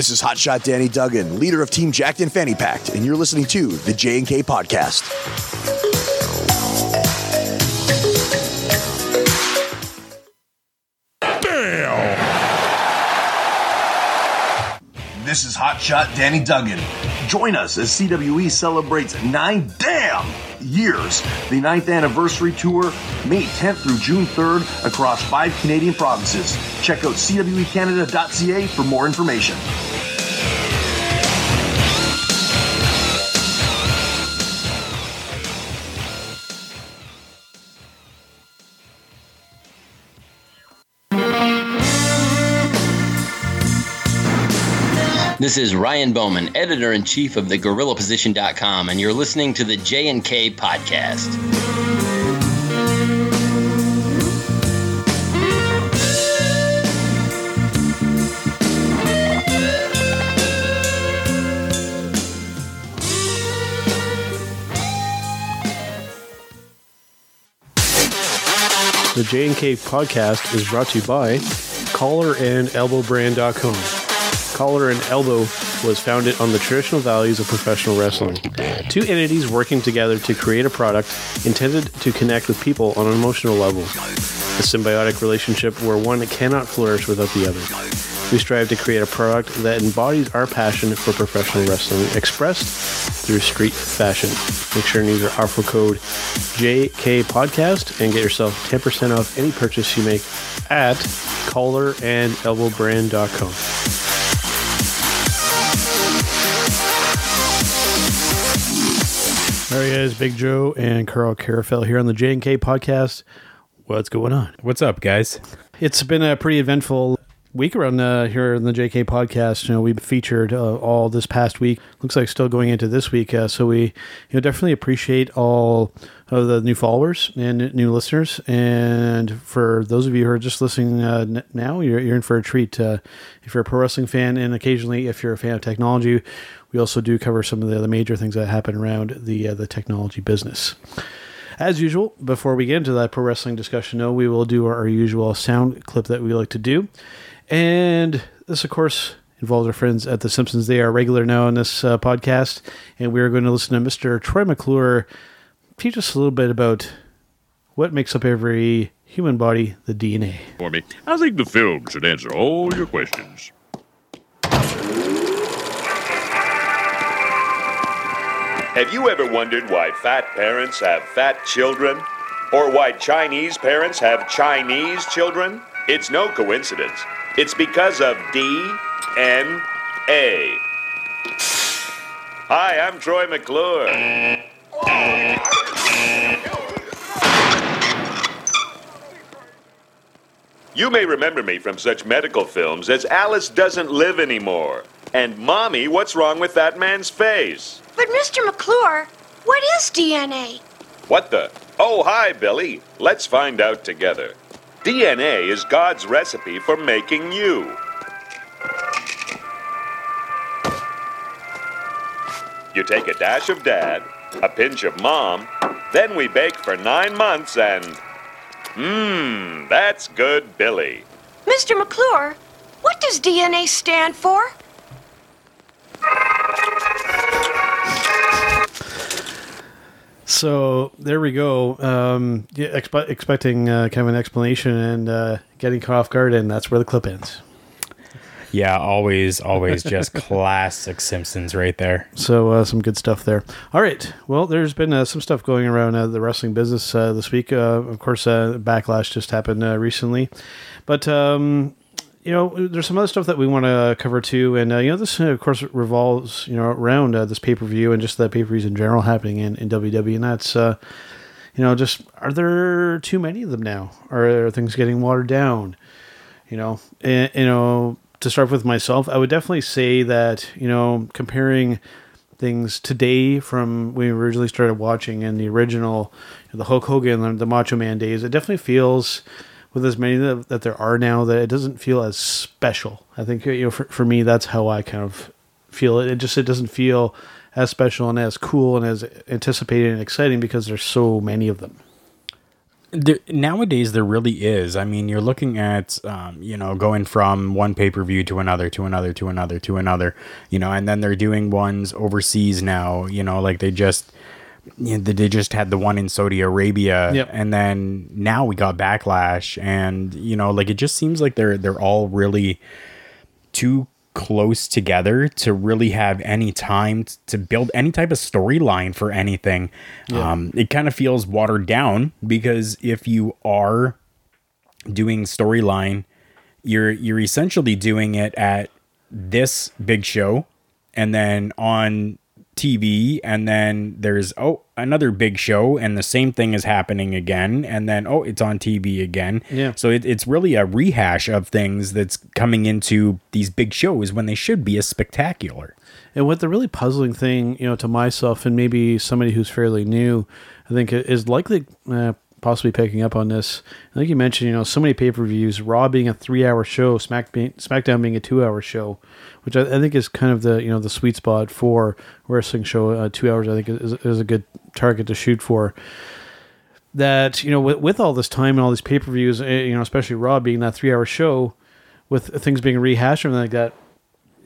This is Hotshot Danny Duggan, leader of Team Jacked and Fanny Packed, and you're listening to the J&K Podcast. This is Hotshot Danny Duggan. Join us as CWE celebrates nine damn years. The ninth anniversary tour, May 10th through June 3rd, across five Canadian provinces. Check out cwecanada.ca for more information. This is Ryan Bowman, editor in chief of the GorillaPosition.com, and you're listening to the J and K podcast. The J&K podcast is brought to you by collarandelbowbrand.com. Collar and Elbow was founded on the traditional values of professional wrestling. Two entities working together to create a product intended to connect with people on an emotional level. A symbiotic relationship where one cannot flourish without the other. We strive to create a product that embodies our passion for professional wrestling expressed through street fashion. Make sure and use our offer code JK Podcast and get yourself 10% off any purchase you make at collarandelbowbrand.com. All right, is, Big Joe and Carl Carafel here on the J&K Podcast. What's going on? What's up, guys? It's been a pretty eventful week around uh, here in the JK podcast. You know, we've featured uh, all this past week. Looks like still going into this week. Uh, so we, you know, definitely appreciate all of the new followers and new listeners. And for those of you who are just listening uh, now, you're, you're in for a treat. Uh, if you're a pro wrestling fan, and occasionally if you're a fan of technology, we also do cover some of the other major things that happen around the uh, the technology business. As usual, before we get into that pro wrestling discussion, though, we will do our usual sound clip that we like to do. And this, of course, involves our friends at The Simpsons. They are regular now on this uh, podcast. And we are going to listen to Mr. Troy McClure teach us a little bit about what makes up every human body, the DNA. for me. I think the film should answer all your questions. Have you ever wondered why fat parents have fat children? Or why Chinese parents have Chinese children? It's no coincidence. It's because of DNA. Hi, I'm Troy McClure. You may remember me from such medical films as Alice Doesn't Live Anymore and Mommy, What's Wrong with That Man's Face? But Mr. McClure, what is DNA? What the? Oh, hi, Billy. Let's find out together. DNA is God's recipe for making you. You take a dash of dad, a pinch of mom, then we bake for nine months and. Mmm, that's good, Billy. Mr. McClure, what does DNA stand for? So there we go. Um, yeah, expe- expecting uh, kind of an explanation and uh, getting caught off guard, and that's where the clip ends. Yeah, always, always just classic Simpsons right there. So uh, some good stuff there. All right. Well, there's been uh, some stuff going around uh, the wrestling business uh, this week. Uh, of course, uh, Backlash just happened recently, but um, you know, there's some other stuff that we want to cover too. And uh, you know, this uh, of course revolves you know around uh, this pay per view and just the pay per views in general happening in, in WWE, and that's. You know, just are there too many of them now? Are things getting watered down? You know, and, you know, to start with myself, I would definitely say that you know, comparing things today from when we originally started watching and the original, the Hulk Hogan, and the Macho Man days, it definitely feels with as many that, that there are now that it doesn't feel as special. I think you know, for, for me, that's how I kind of feel it. It just it doesn't feel as special and as cool and as anticipated and exciting because there's so many of them. There, nowadays, there really is. I mean, you're looking at, um, you know, going from one pay per view to another, to another, to another, to another, you know, and then they're doing ones overseas now, you know, like they just. You know, they just had the one in Saudi Arabia, Yep. and then now we got backlash, and you know, like it just seems like they're they're all really too close together to really have any time t- to build any type of storyline for anything. Um, it kind of feels watered down because if you are doing storyline, you're you're essentially doing it at this big show and then on TV and then there's oh another big show and the same thing is happening again and then oh it's on TV again. Yeah. So it, it's really a rehash of things that's coming into these big shows when they should be a spectacular. And what the really puzzling thing, you know, to myself and maybe somebody who's fairly new, I think is likely uh, possibly picking up on this. I think you mentioned, you know, so many pay per views, Raw being a three hour show, Smack being, SmackDown being a two hour show, which I, I think is kind of the you know the sweet spot for wrestling show. Uh, two hours, I think, is, is a good target to shoot for. That you know, with, with all this time and all these pay per views, you know, especially Raw being that three hour show, with things being rehashed and like that,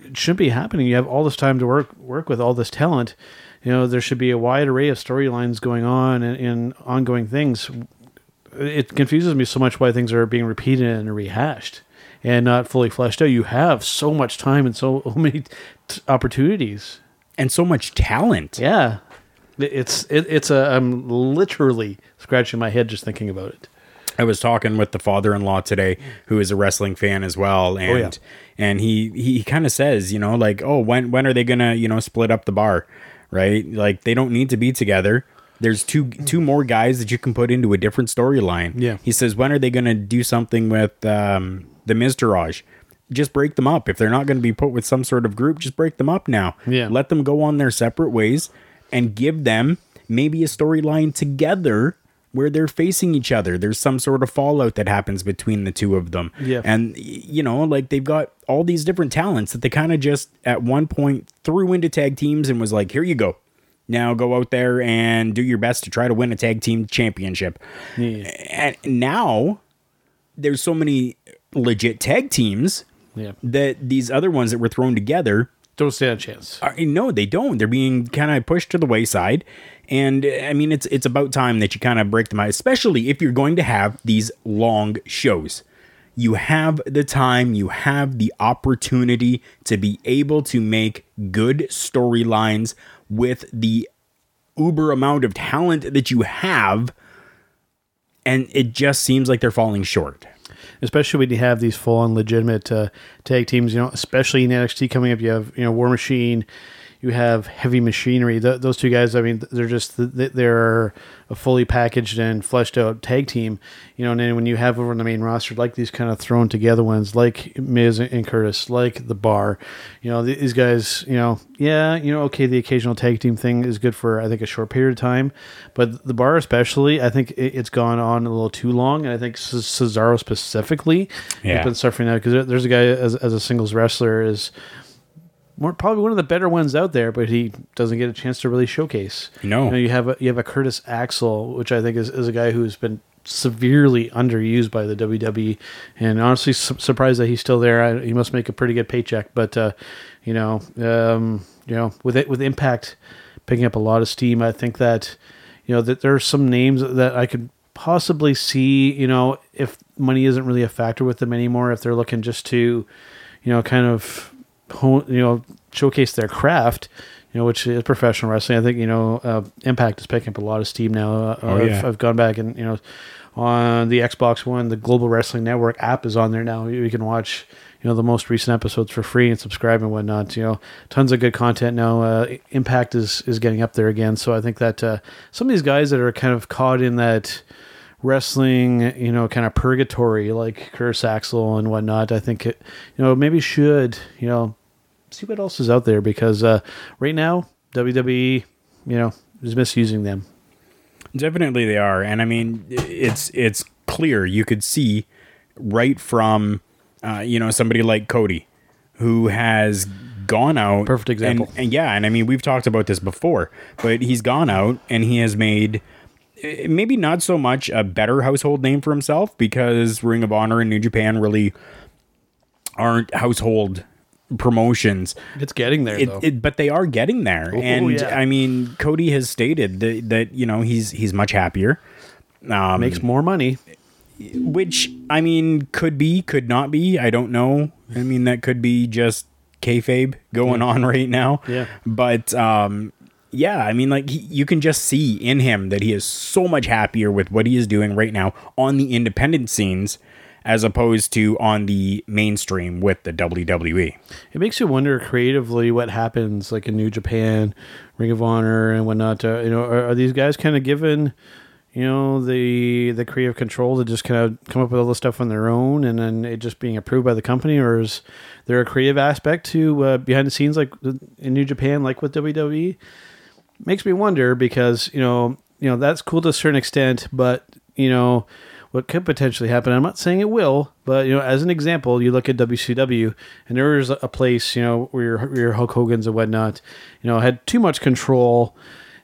it shouldn't be happening. You have all this time to work work with all this talent. You know, there should be a wide array of storylines going on and, and ongoing things. It confuses me so much why things are being repeated and rehashed and not fully fleshed out. You have so much time and so many t- opportunities. And so much talent. Yeah, it's it, it's a. I'm literally scratching my head just thinking about it. I was talking with the father-in-law today, who is a wrestling fan as well, oh, and yeah. and he he kind of says, you know, like, oh, when when are they gonna, you know, split up the bar, right? Like they don't need to be together. There's two two more guys that you can put into a different storyline. Yeah. he says, when are they gonna do something with um, the Miztourage? Just break them up. If they're not going to be put with some sort of group, just break them up now. Yeah. let them go on their separate ways, and give them maybe a storyline together where they're facing each other. There's some sort of fallout that happens between the two of them. Yeah. And, you know, like they've got all these different talents that they kind of just at one point threw into tag teams and was like, here you go. Now go out there and do your best to try to win a tag team championship. And now there's so many legit tag teams Yeah, that these other ones that were thrown together don't stand a chance. are, no, they don't. They're being kind of pushed to the wayside, and I mean, it's it's about time that you kind of break them out, especially if you're going to have these long shows. You have the time, you have the opportunity to be able to make good storylines with the uber amount of talent that you have, and it just seems like they're falling short. especially when you have these full on legitimate uh, tag teams. You know, especially in NXT coming up, you have you know War Machine, you have Heavy Machinery. Th- those two guys, I mean, they're just th- they're a fully packaged and fleshed out tag team. You know, and then when you have over on the main roster like these kind of thrown together ones, like Miz and Curtis, like the Bar, you know, these guys, you know, yeah, you know, okay, the occasional tag team thing is good for I think a short period of time, but the Bar especially, I think it, it's gone on a little too long, and I think Ce- Cesaro specifically Yeah. has been suffering that because there's a guy as, as a singles wrestler is more probably one of the better ones out there, but he doesn't get a chance to really showcase. No. you, know, you have a, you have a Curtis Axel, which I think is, is a guy who's been severely underused by the WWE, and honestly su- surprised that he's still there. I, he must make a pretty good paycheck, but uh, you know, um, you know, with it with Impact picking up a lot of steam, I think that you know that there are some names that I could possibly see. You know, if money isn't really a factor with them anymore, if they're looking just to, you know, kind of hone, you know, showcase their craft. You know, which is professional wrestling. I think you know, uh, Impact is picking up a lot of steam now. Uh, Oh, I've, yeah. I've gone back and you know, on the Xbox One, the Global Wrestling Network app is on there now. You can watch you know the most recent episodes for free and subscribe and whatnot. You know, tons of good content now. Uh, Impact is is getting up there again. So I think that uh, some of these guys that are kind of caught in that wrestling, you know, kind of purgatory, like Curtis Axel and whatnot, I think it, you know, maybe should, you know, see what else is out there because uh, right now WWE, you know, is misusing them. Definitely they are, and I mean it's it's clear you could see right from uh, you know somebody like Cody who has gone out Perfect example. and, and yeah and I mean we've talked about this before but he's gone out and he has made eh, maybe not so much a better household name for himself because Ring of Honor and New Japan really aren't household promotions. It's getting there It, though. it, but they are getting there, Oh, and yeah. I mean, Cody has stated that, that you know he's he's much happier. Um, Makes more money. which I mean could be, could not be. I don't know. I mean that could be just kayfabe going on right now. Yeah. But um, yeah, I mean like he, you can just see in him that he is so much happier with what he is doing right now on the independent scenes as opposed to on the mainstream with the. WWE. It makes you wonder creatively what happens, like in New Japan, Ring of Honor, and whatnot. Uh, you know, are, are these guys kind of given, you know, the the creative control to just kind of come up with all the stuff on their own, and then it just being approved by the company, or is there a creative aspect to uh, behind the scenes, like in New Japan, like with WWE? Makes me wonder because you know, you know, that's cool to a certain extent, but you know. What could potentially happen? I'm not saying it will, but you know, as an example, you look at WCW, and there is a place, you know, where your, Hulk Hogan's and whatnot, you know, had too much control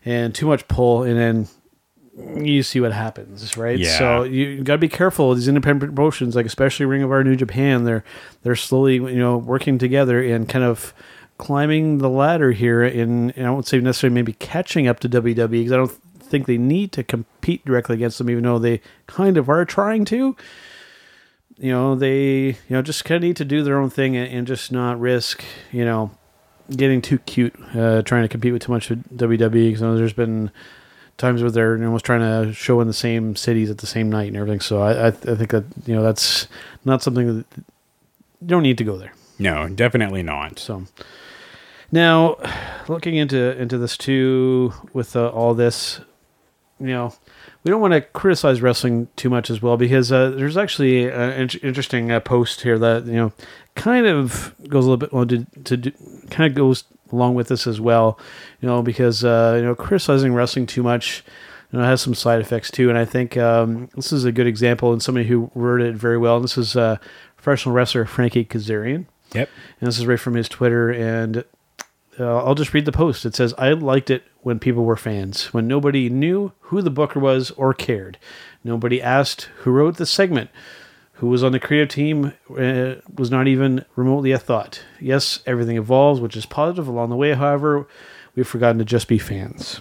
and too much pull, and then you see what happens, right? Yeah. So you got to be careful these independent promotions, like especially Ring of Honor, New Japan. They're they're slowly, you know, working together and kind of climbing the ladder here. In and I won't say necessarily maybe catching up to WWE because I don't think they need to compete directly against them, even though they kind of are trying to. You know, they you know just kind of need to do their own thing and, and just not risk, you know, getting too cute, uh, trying to compete with too much with WWE. Because there's been times where they're almost trying to show in the same cities at the same night and everything. So I, I, I think that you know that's not something that you don't need to go there. No, definitely not. So now, looking into into this too, with uh, all this, you know, we don't want to criticize wrestling too much as well because uh, there's actually an in- interesting uh, post here that you know kind of goes a little bit well, to, to do, kind of goes along with this as well, you know, because uh, you know criticizing wrestling too much. You know, has some side effects too, and I think um, this is a good example and somebody who worded it very well. And this is uh, professional wrestler Frankie Kazarian. Yep. And this is right from his Twitter. And uh, I'll just read the post. It says, I liked it when people were fans, when nobody knew who the booker was or cared. Nobody asked who wrote the segment, who was on the creative team, uh, was not even remotely a thought. Yes, everything evolves, which is positive along the way. However, we've forgotten to just be fans.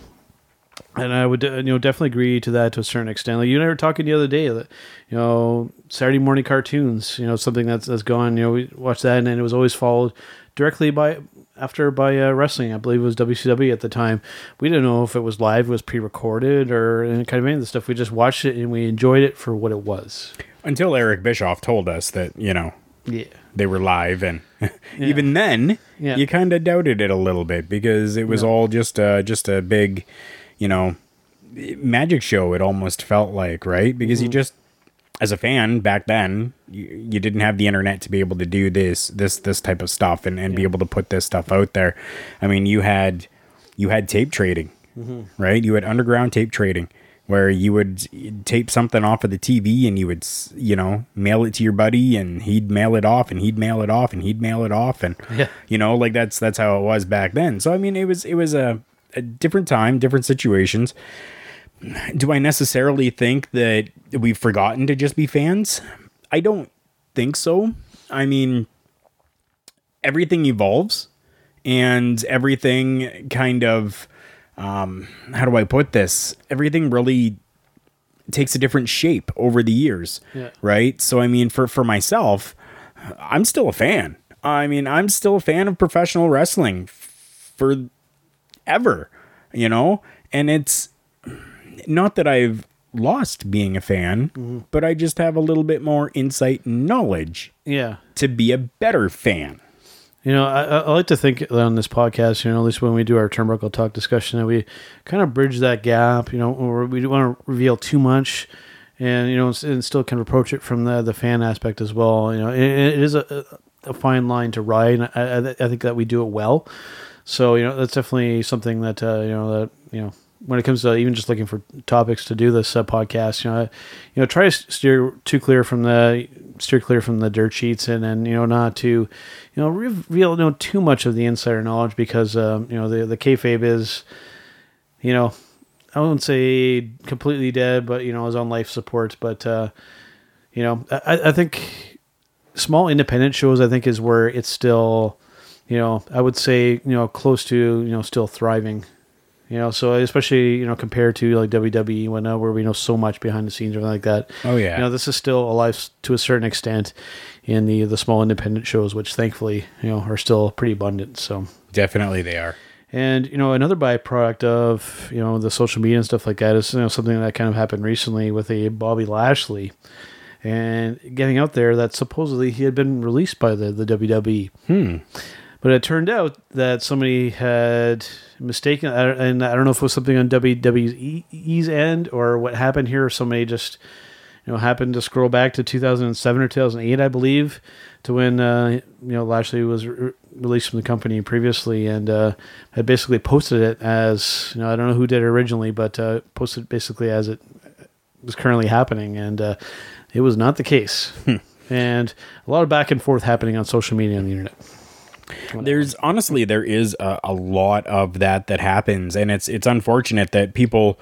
And I would, uh, you know, definitely agree to that to a certain extent. Like you and I were talking the other day, that you know, Saturday morning cartoons, you know, something that's that's gone. You know, we watched that, and it was always followed directly by after by uh, wrestling. I believe it was WCW at the time. We didn't know if it was live, it was pre-recorded, or any kind of any of the stuff. We just watched it and we enjoyed it for what it was. Until Eric Bischoff told us that, you know, Yeah, they were live and even then Yeah. you kind of doubted it a little bit because it was all just a just a big you know magic show it almost felt like right because you just as a fan back then you, you didn't have the internet to be able to do this this this type of stuff and, and be able to put this stuff out there i mean you had you had tape trading mm-hmm. right you had underground tape trading where you would tape something off of the TV and you would, you know, mail it to your buddy and he'd mail it off and he'd mail it off and he'd mail it off and Yeah. you know, like that's that's how it was back then. So I mean, it was it was a, a different time, different situations. Do I necessarily think that we've forgotten to just be fans? I don't think so. I mean, everything evolves and everything kind of um how do I put this? Everything really takes a different shape over the years. Yeah. Right? So I mean for for myself, I'm still a fan. I mean, I'm still a fan of professional wrestling f- for ever, you know? And it's not that I've lost being a fan, but I just have a little bit more insight and knowledge yeah. to be a better fan. You know, I, I like to think on this podcast, you know, at least when we do our turnbuckle talk discussion, that we kind of bridge that gap, you know, or we don't want to reveal too much and, you know, and still kind of approach it from the, the fan aspect as well. You know, it, it is a, a fine line to ride. And I, I, I think that we do it well. So, you know, that's definitely something that, uh, you know, that, you know, when it comes to even just looking for topics to do this uh, podcast, you know, you know, try to steer too clear from the steer clear from the dirt sheets, and then you know not to, you know, reveal you know too much of the insider knowledge because um, you know the the kayfabe is, you know, I won't say completely dead, but you know, is on life support. But uh, you know, I, I think small independent shows, I think, is where it's still, you know, I would say, you know, close to, you know, still thriving. You know, so especially you know compared to like WWE, when uh, where we know so much behind the scenes or anything like that. Oh, yeah. you know, this is still alive to a certain extent in the the small independent shows, which thankfully you know are still pretty abundant. So Definitely they are. and you know, another byproduct of you know the social media and stuff like that is you know something that kind of happened recently with a Bobby Lashley, and getting out there that supposedly he had been released by the the WWE. Hmm. But it turned out that somebody had mistaken, and I don't know if it was something on WWE's end or what happened here. Somebody just you know happened to scroll back to 2007 or 2008 i believe to when uh, you know lashley was re- released from the company previously and uh, had basically posted it as you know i don't know who did it originally but uh, posted basically as it was currently happening. And uh, it was not the case. And a lot of back and forth happening on social media and the internet There's honestly there is a, a lot of that that happens, and it's it's unfortunate that people,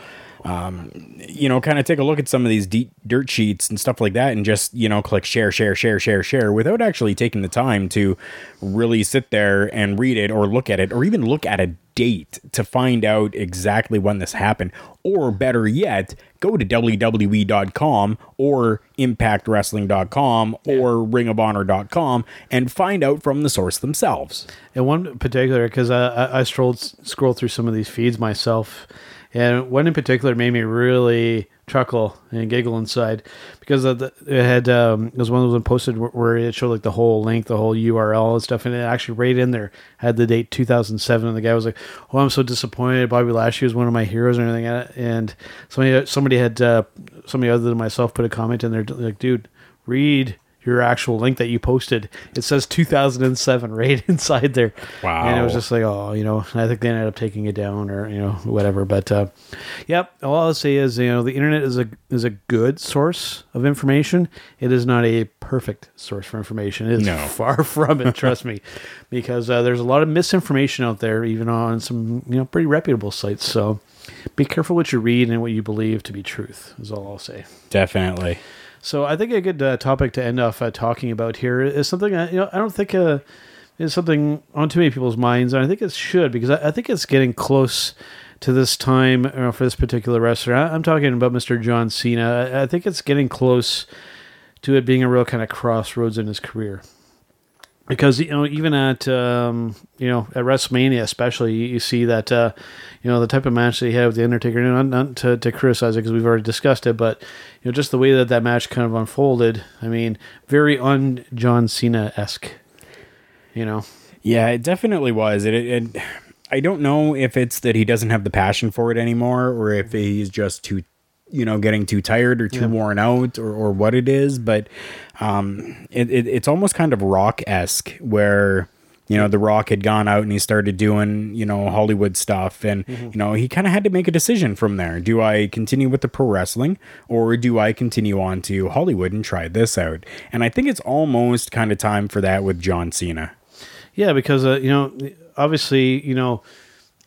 um, you know, kind of take a look at some of these deep dirt sheets and stuff like that, and just you know click share, share, share, share, share, without actually taking the time to really sit there and read it or look at it, or even look at a date to find out exactly when this happened, or better yet, go to WWE.com or ImpactWrestling.com or RingOfHonor.com and find out from the source themselves. And one particular, because I, I, I strolled scrolled through some of these feeds myself, and one in particular made me really chuckle and giggle inside because the, it had um, it was one of those one posted where, where it showed like the whole link, the whole URL and stuff, and it actually right in there had the date 2007, and the guy was like, "Oh, I'm so disappointed. Bobby Lashley was one of my heroes and everything." And somebody somebody had uh, somebody other than myself put a comment in there like, "Dude, read." Your actual link that you posted, it says 2007 right inside there. Wow. And it was just like, oh, you know, I think they ended up taking it down or you know whatever. But uh, yep, all I'll say is you know the internet is a is a good source of information. It is not a perfect source for information. It is No. far from it. trust me, because uh, there's a lot of misinformation out there, even on some you know pretty reputable sites. So be careful what you read and what you believe to be truth. Is all I'll say. Definitely. So I think a good uh, topic to end off uh, talking about here is something I, you know I don't think uh, is something on too many people's minds, and I think it should because I, I think it's getting close to this time you know, for this particular wrestler. I, I'm talking about Mr. John Cena. I, I think it's getting close to it being a real kind of crossroads in his career. Because you know, even at um, you know at WrestleMania, especially, you, you see that uh, you know the type of match that he had with the Undertaker. Not, not to, to criticize it because we've already discussed it, but you know just the way that that match kind of unfolded. I mean, very un John Cena esque. You know, Yeah, it definitely was. It, it, it I don't know if it's that he doesn't have the passion for it anymore or if he's just too you know getting too tired or too worn out or, or what it is but um it, it it's almost kind of rock-esque where you know the rock had gone out and he started doing you know hollywood stuff and you know he kind of had to make a decision from there. Do i continue with the pro wrestling or do i continue on to hollywood and try this out? And i think it's almost kind of time for that with john cena. Yeah, because uh, you know, obviously, you know,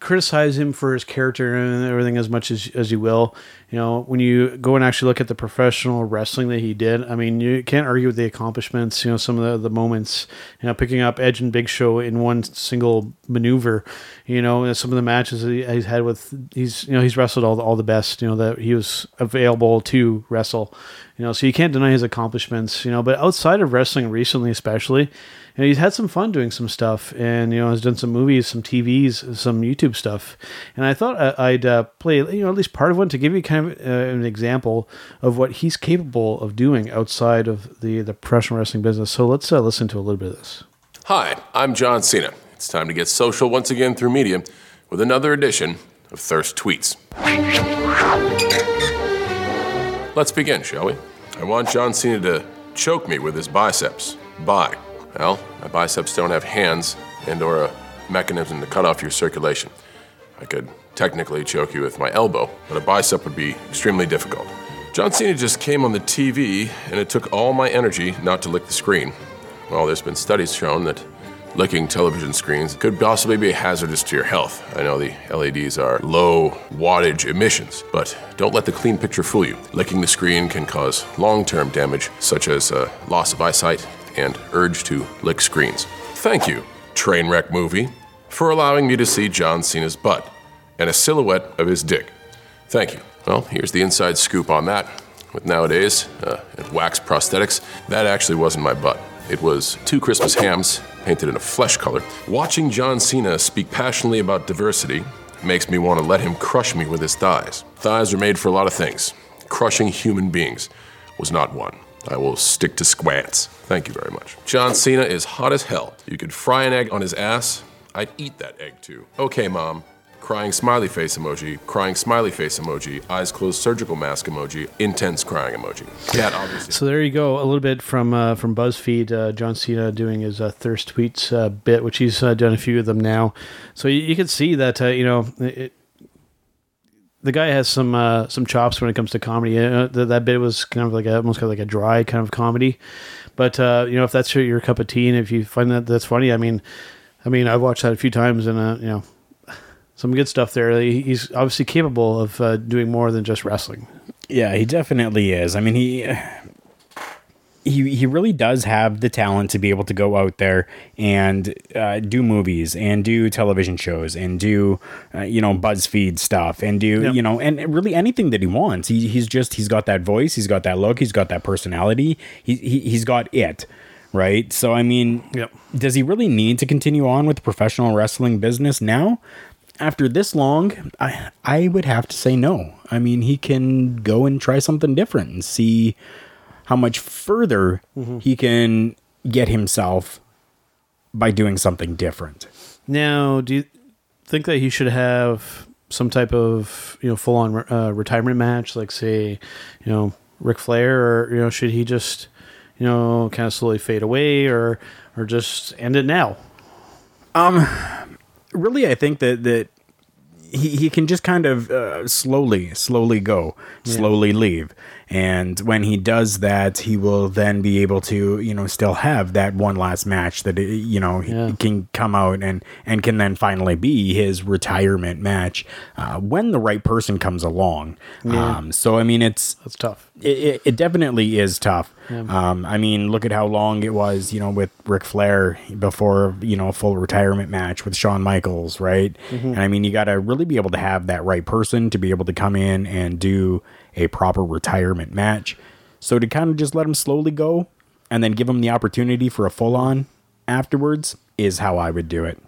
criticize him for his character and everything as much as as you will. You know, when you go and actually look at the professional wrestling that he did, I mean, you can't argue with the accomplishments. You know, some of the, the moments, you know, picking up Edge and Big Show in one single maneuver. You know, some of the matches that he- he's had with he's you know he's wrestled all the, all the best. You know that he was available to wrestle. You know, so you can't deny his accomplishments. You know, but outside of wrestling recently, especially, know, he's had some fun doing some stuff, and you know, has done some movies, some TVs, some YouTube stuff. And I thought I- I'd uh, play, you know, at least part of one to give you kind of uh, an example of what he's capable of doing outside of the the professional wrestling business. So let's uh, listen to a little bit of this. Hi, I'm John Cena. It's time to get social once again through media with another edition of Thirst Tweets. Let's begin, shall we? I want John Cena to choke me with his biceps. Bye. Well, my biceps don't have hands and or a mechanism to cut off your circulation. I could technically choke you with my elbow, but a bicep would be extremely difficult. John Cena just came on the TV, and it took all my energy not to lick the screen. Well, there's been studies shown that licking television screens could possibly be hazardous to your health. I know the LEDs are low wattage emissions, but don't let the clean picture fool you. Licking the screen can cause long term damage, such as uh, loss of eyesight and urge to lick screens. Thank you, Trainwreck Movie, for allowing me to see John Cena's butt and a silhouette of his dick. Thank you. Well, here's the inside scoop on that. With nowadays, uh, wax prosthetics, that actually wasn't my butt. It was two Christmas hams painted in a flesh color. Watching John Cena speak passionately about diversity makes me want to let him crush me with his thighs. Thighs are made for a lot of things. Crushing human beings was not one. I will stick to squats. Thank you very much. John Cena is hot as hell. You could fry an egg on his ass. I'd eat that egg too. Okay, mom. Crying smiley face emoji, crying smiley face emoji, eyes closed surgical mask emoji, intense crying emoji. That obviously. So there you go, a little bit from uh, from BuzzFeed. Uh, John Cena doing his uh, thirst tweets uh, bit, which he's uh, done a few of them now. So you, you can see that uh, you know it, the guy has some uh, some chops when it comes to comedy. That, that bit was kind of like a, almost kind of like a dry kind of comedy. But uh, you know, if that's your, your cup of tea, and if you find that that's funny, I mean, I mean, I've watched that a few times, and uh, you know, some good stuff there. He- He's obviously capable of uh, doing more than just wrestling. Yeah, he definitely is. I mean, he he he really does have the talent to be able to go out there and uh, do movies and do television shows and do uh, you know BuzzFeed stuff and do Yep. you know and really anything that he wants. He, he's just he's got that voice, he's got that look, he's got that personality. He, he he's got it. Right. So I mean, Yep. does he really need to continue on with the professional wrestling business now? After this long, I I would have to say no. I mean, he can go and try something different and see how much further he can get himself by doing something different. Now, do you think that he should have some type of you know full on uh, retirement match, like say, you know, Ric Flair, or you know, should he just you know kind of slowly fade away, or or just end it now? Um, Really, I think that that he, he can just kind of uh, slowly, slowly go, slowly leave. And when he does that, he will then be able to, you know, still have that one last match that, uh, you know, he Yeah. can come out and, and can then finally be his retirement match uh, when the right person comes along. Um, so, I mean, it's, That's tough. it, it, it definitely is tough. Um, I mean, look at how long it was, you know, with Ric Flair before, you know, a full retirement match with Shawn Michaels, right? And I mean, you got to really be able to have that right person to be able to come in and do a proper retirement match. So to kind of just let him slowly go and then give him the opportunity for a full on afterwards is how I would do it.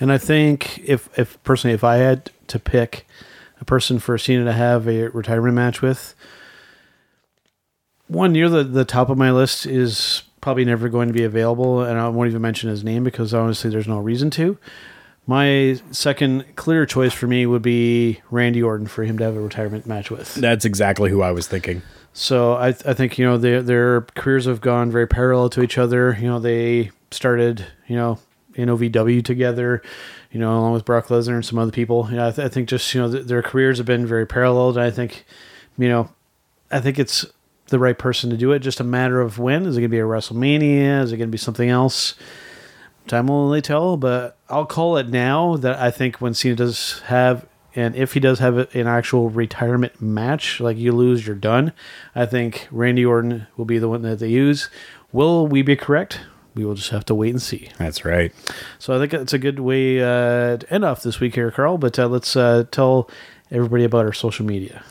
And I think if if personally, if I had to pick a person for Cena to have a retirement match with, one near the the top of my list is probably never going to be available, and I won't even mention his name because honestly, there's no reason to. My second clear choice for me would be Randy Orton for him to have a retirement match with. That's exactly who I was thinking. So I, I think you know their their careers have gone very parallel to each other. You know they started you know in OVW together, you know along with Brock Lesnar and some other people. You know I, th- I think just you know th- their careers have been very parallel. And I think you know I think it's the right person to do it. Just a matter of when is it going to be a WrestleMania? Is it going to be something else? Time will only tell. But I'll call it now that I think when Cena does have and if he does have an actual retirement match, like you lose, you're done. I think Randy Orton will be the one that they use. Will we be correct? We will just have to wait and see. That's right. So I think it's a good way uh, to end off this week here, Carl. But uh, let's uh, tell everybody about our social media.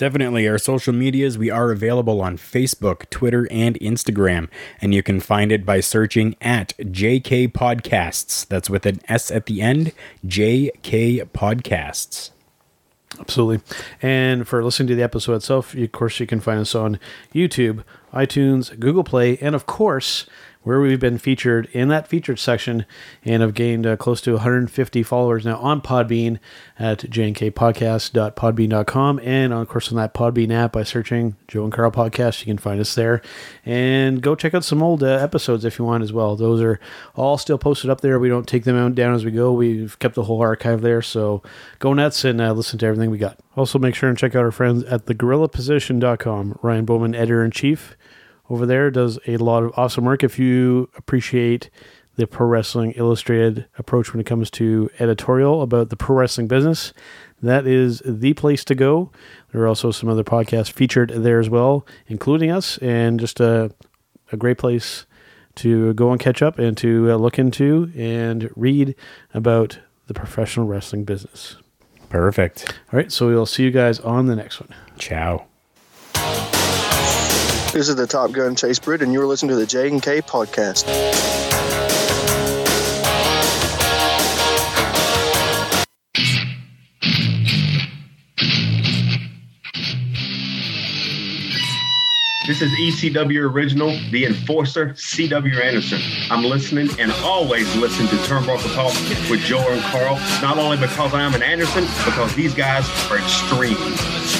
Definitely. Our social medias, we are available on Facebook, Twitter, and Instagram. And you can find it by searching at JK Podcasts. That's with an S at the end, JK Podcasts. Absolutely. And for listening to the episode itself, of course, you can find us on YouTube, iTunes, Google Play, and of course, where we've been featured in that featured section and have gained uh, close to 150 followers now on Podbean at jnkpodcast.podbean.com. And of course, on that Podbean app by searching Joe and Carl Podcast, you can find us there. And go check out some old uh, episodes if you want as well. Those are all still posted up there. We don't take them out down as we go. We've kept the whole archive there. So go nuts and uh, listen to everything we got. Also, make sure and check out our friends at thegorillaposition.com. Ryan Bowman, editor in chief over there, does a lot of awesome work. If you appreciate the Pro Wrestling Illustrated approach when it comes to editorial about the pro wrestling business, that is the place to go. There are also some other podcasts featured there as well, including us, and just a, a great place to go and catch up and to uh, look into and read about the professional wrestling business. Perfect. All right, so we'll see you guys on the next one. Ciao. This is the Top Gun Chase Britt, and you're listening to the J and K podcast. This is ECW Original, the enforcer, C.W. Anderson. I'm listening and always listen to Turnbuckle Talk with Joe and Carl, not only because I am an Anderson, because these guys are extreme.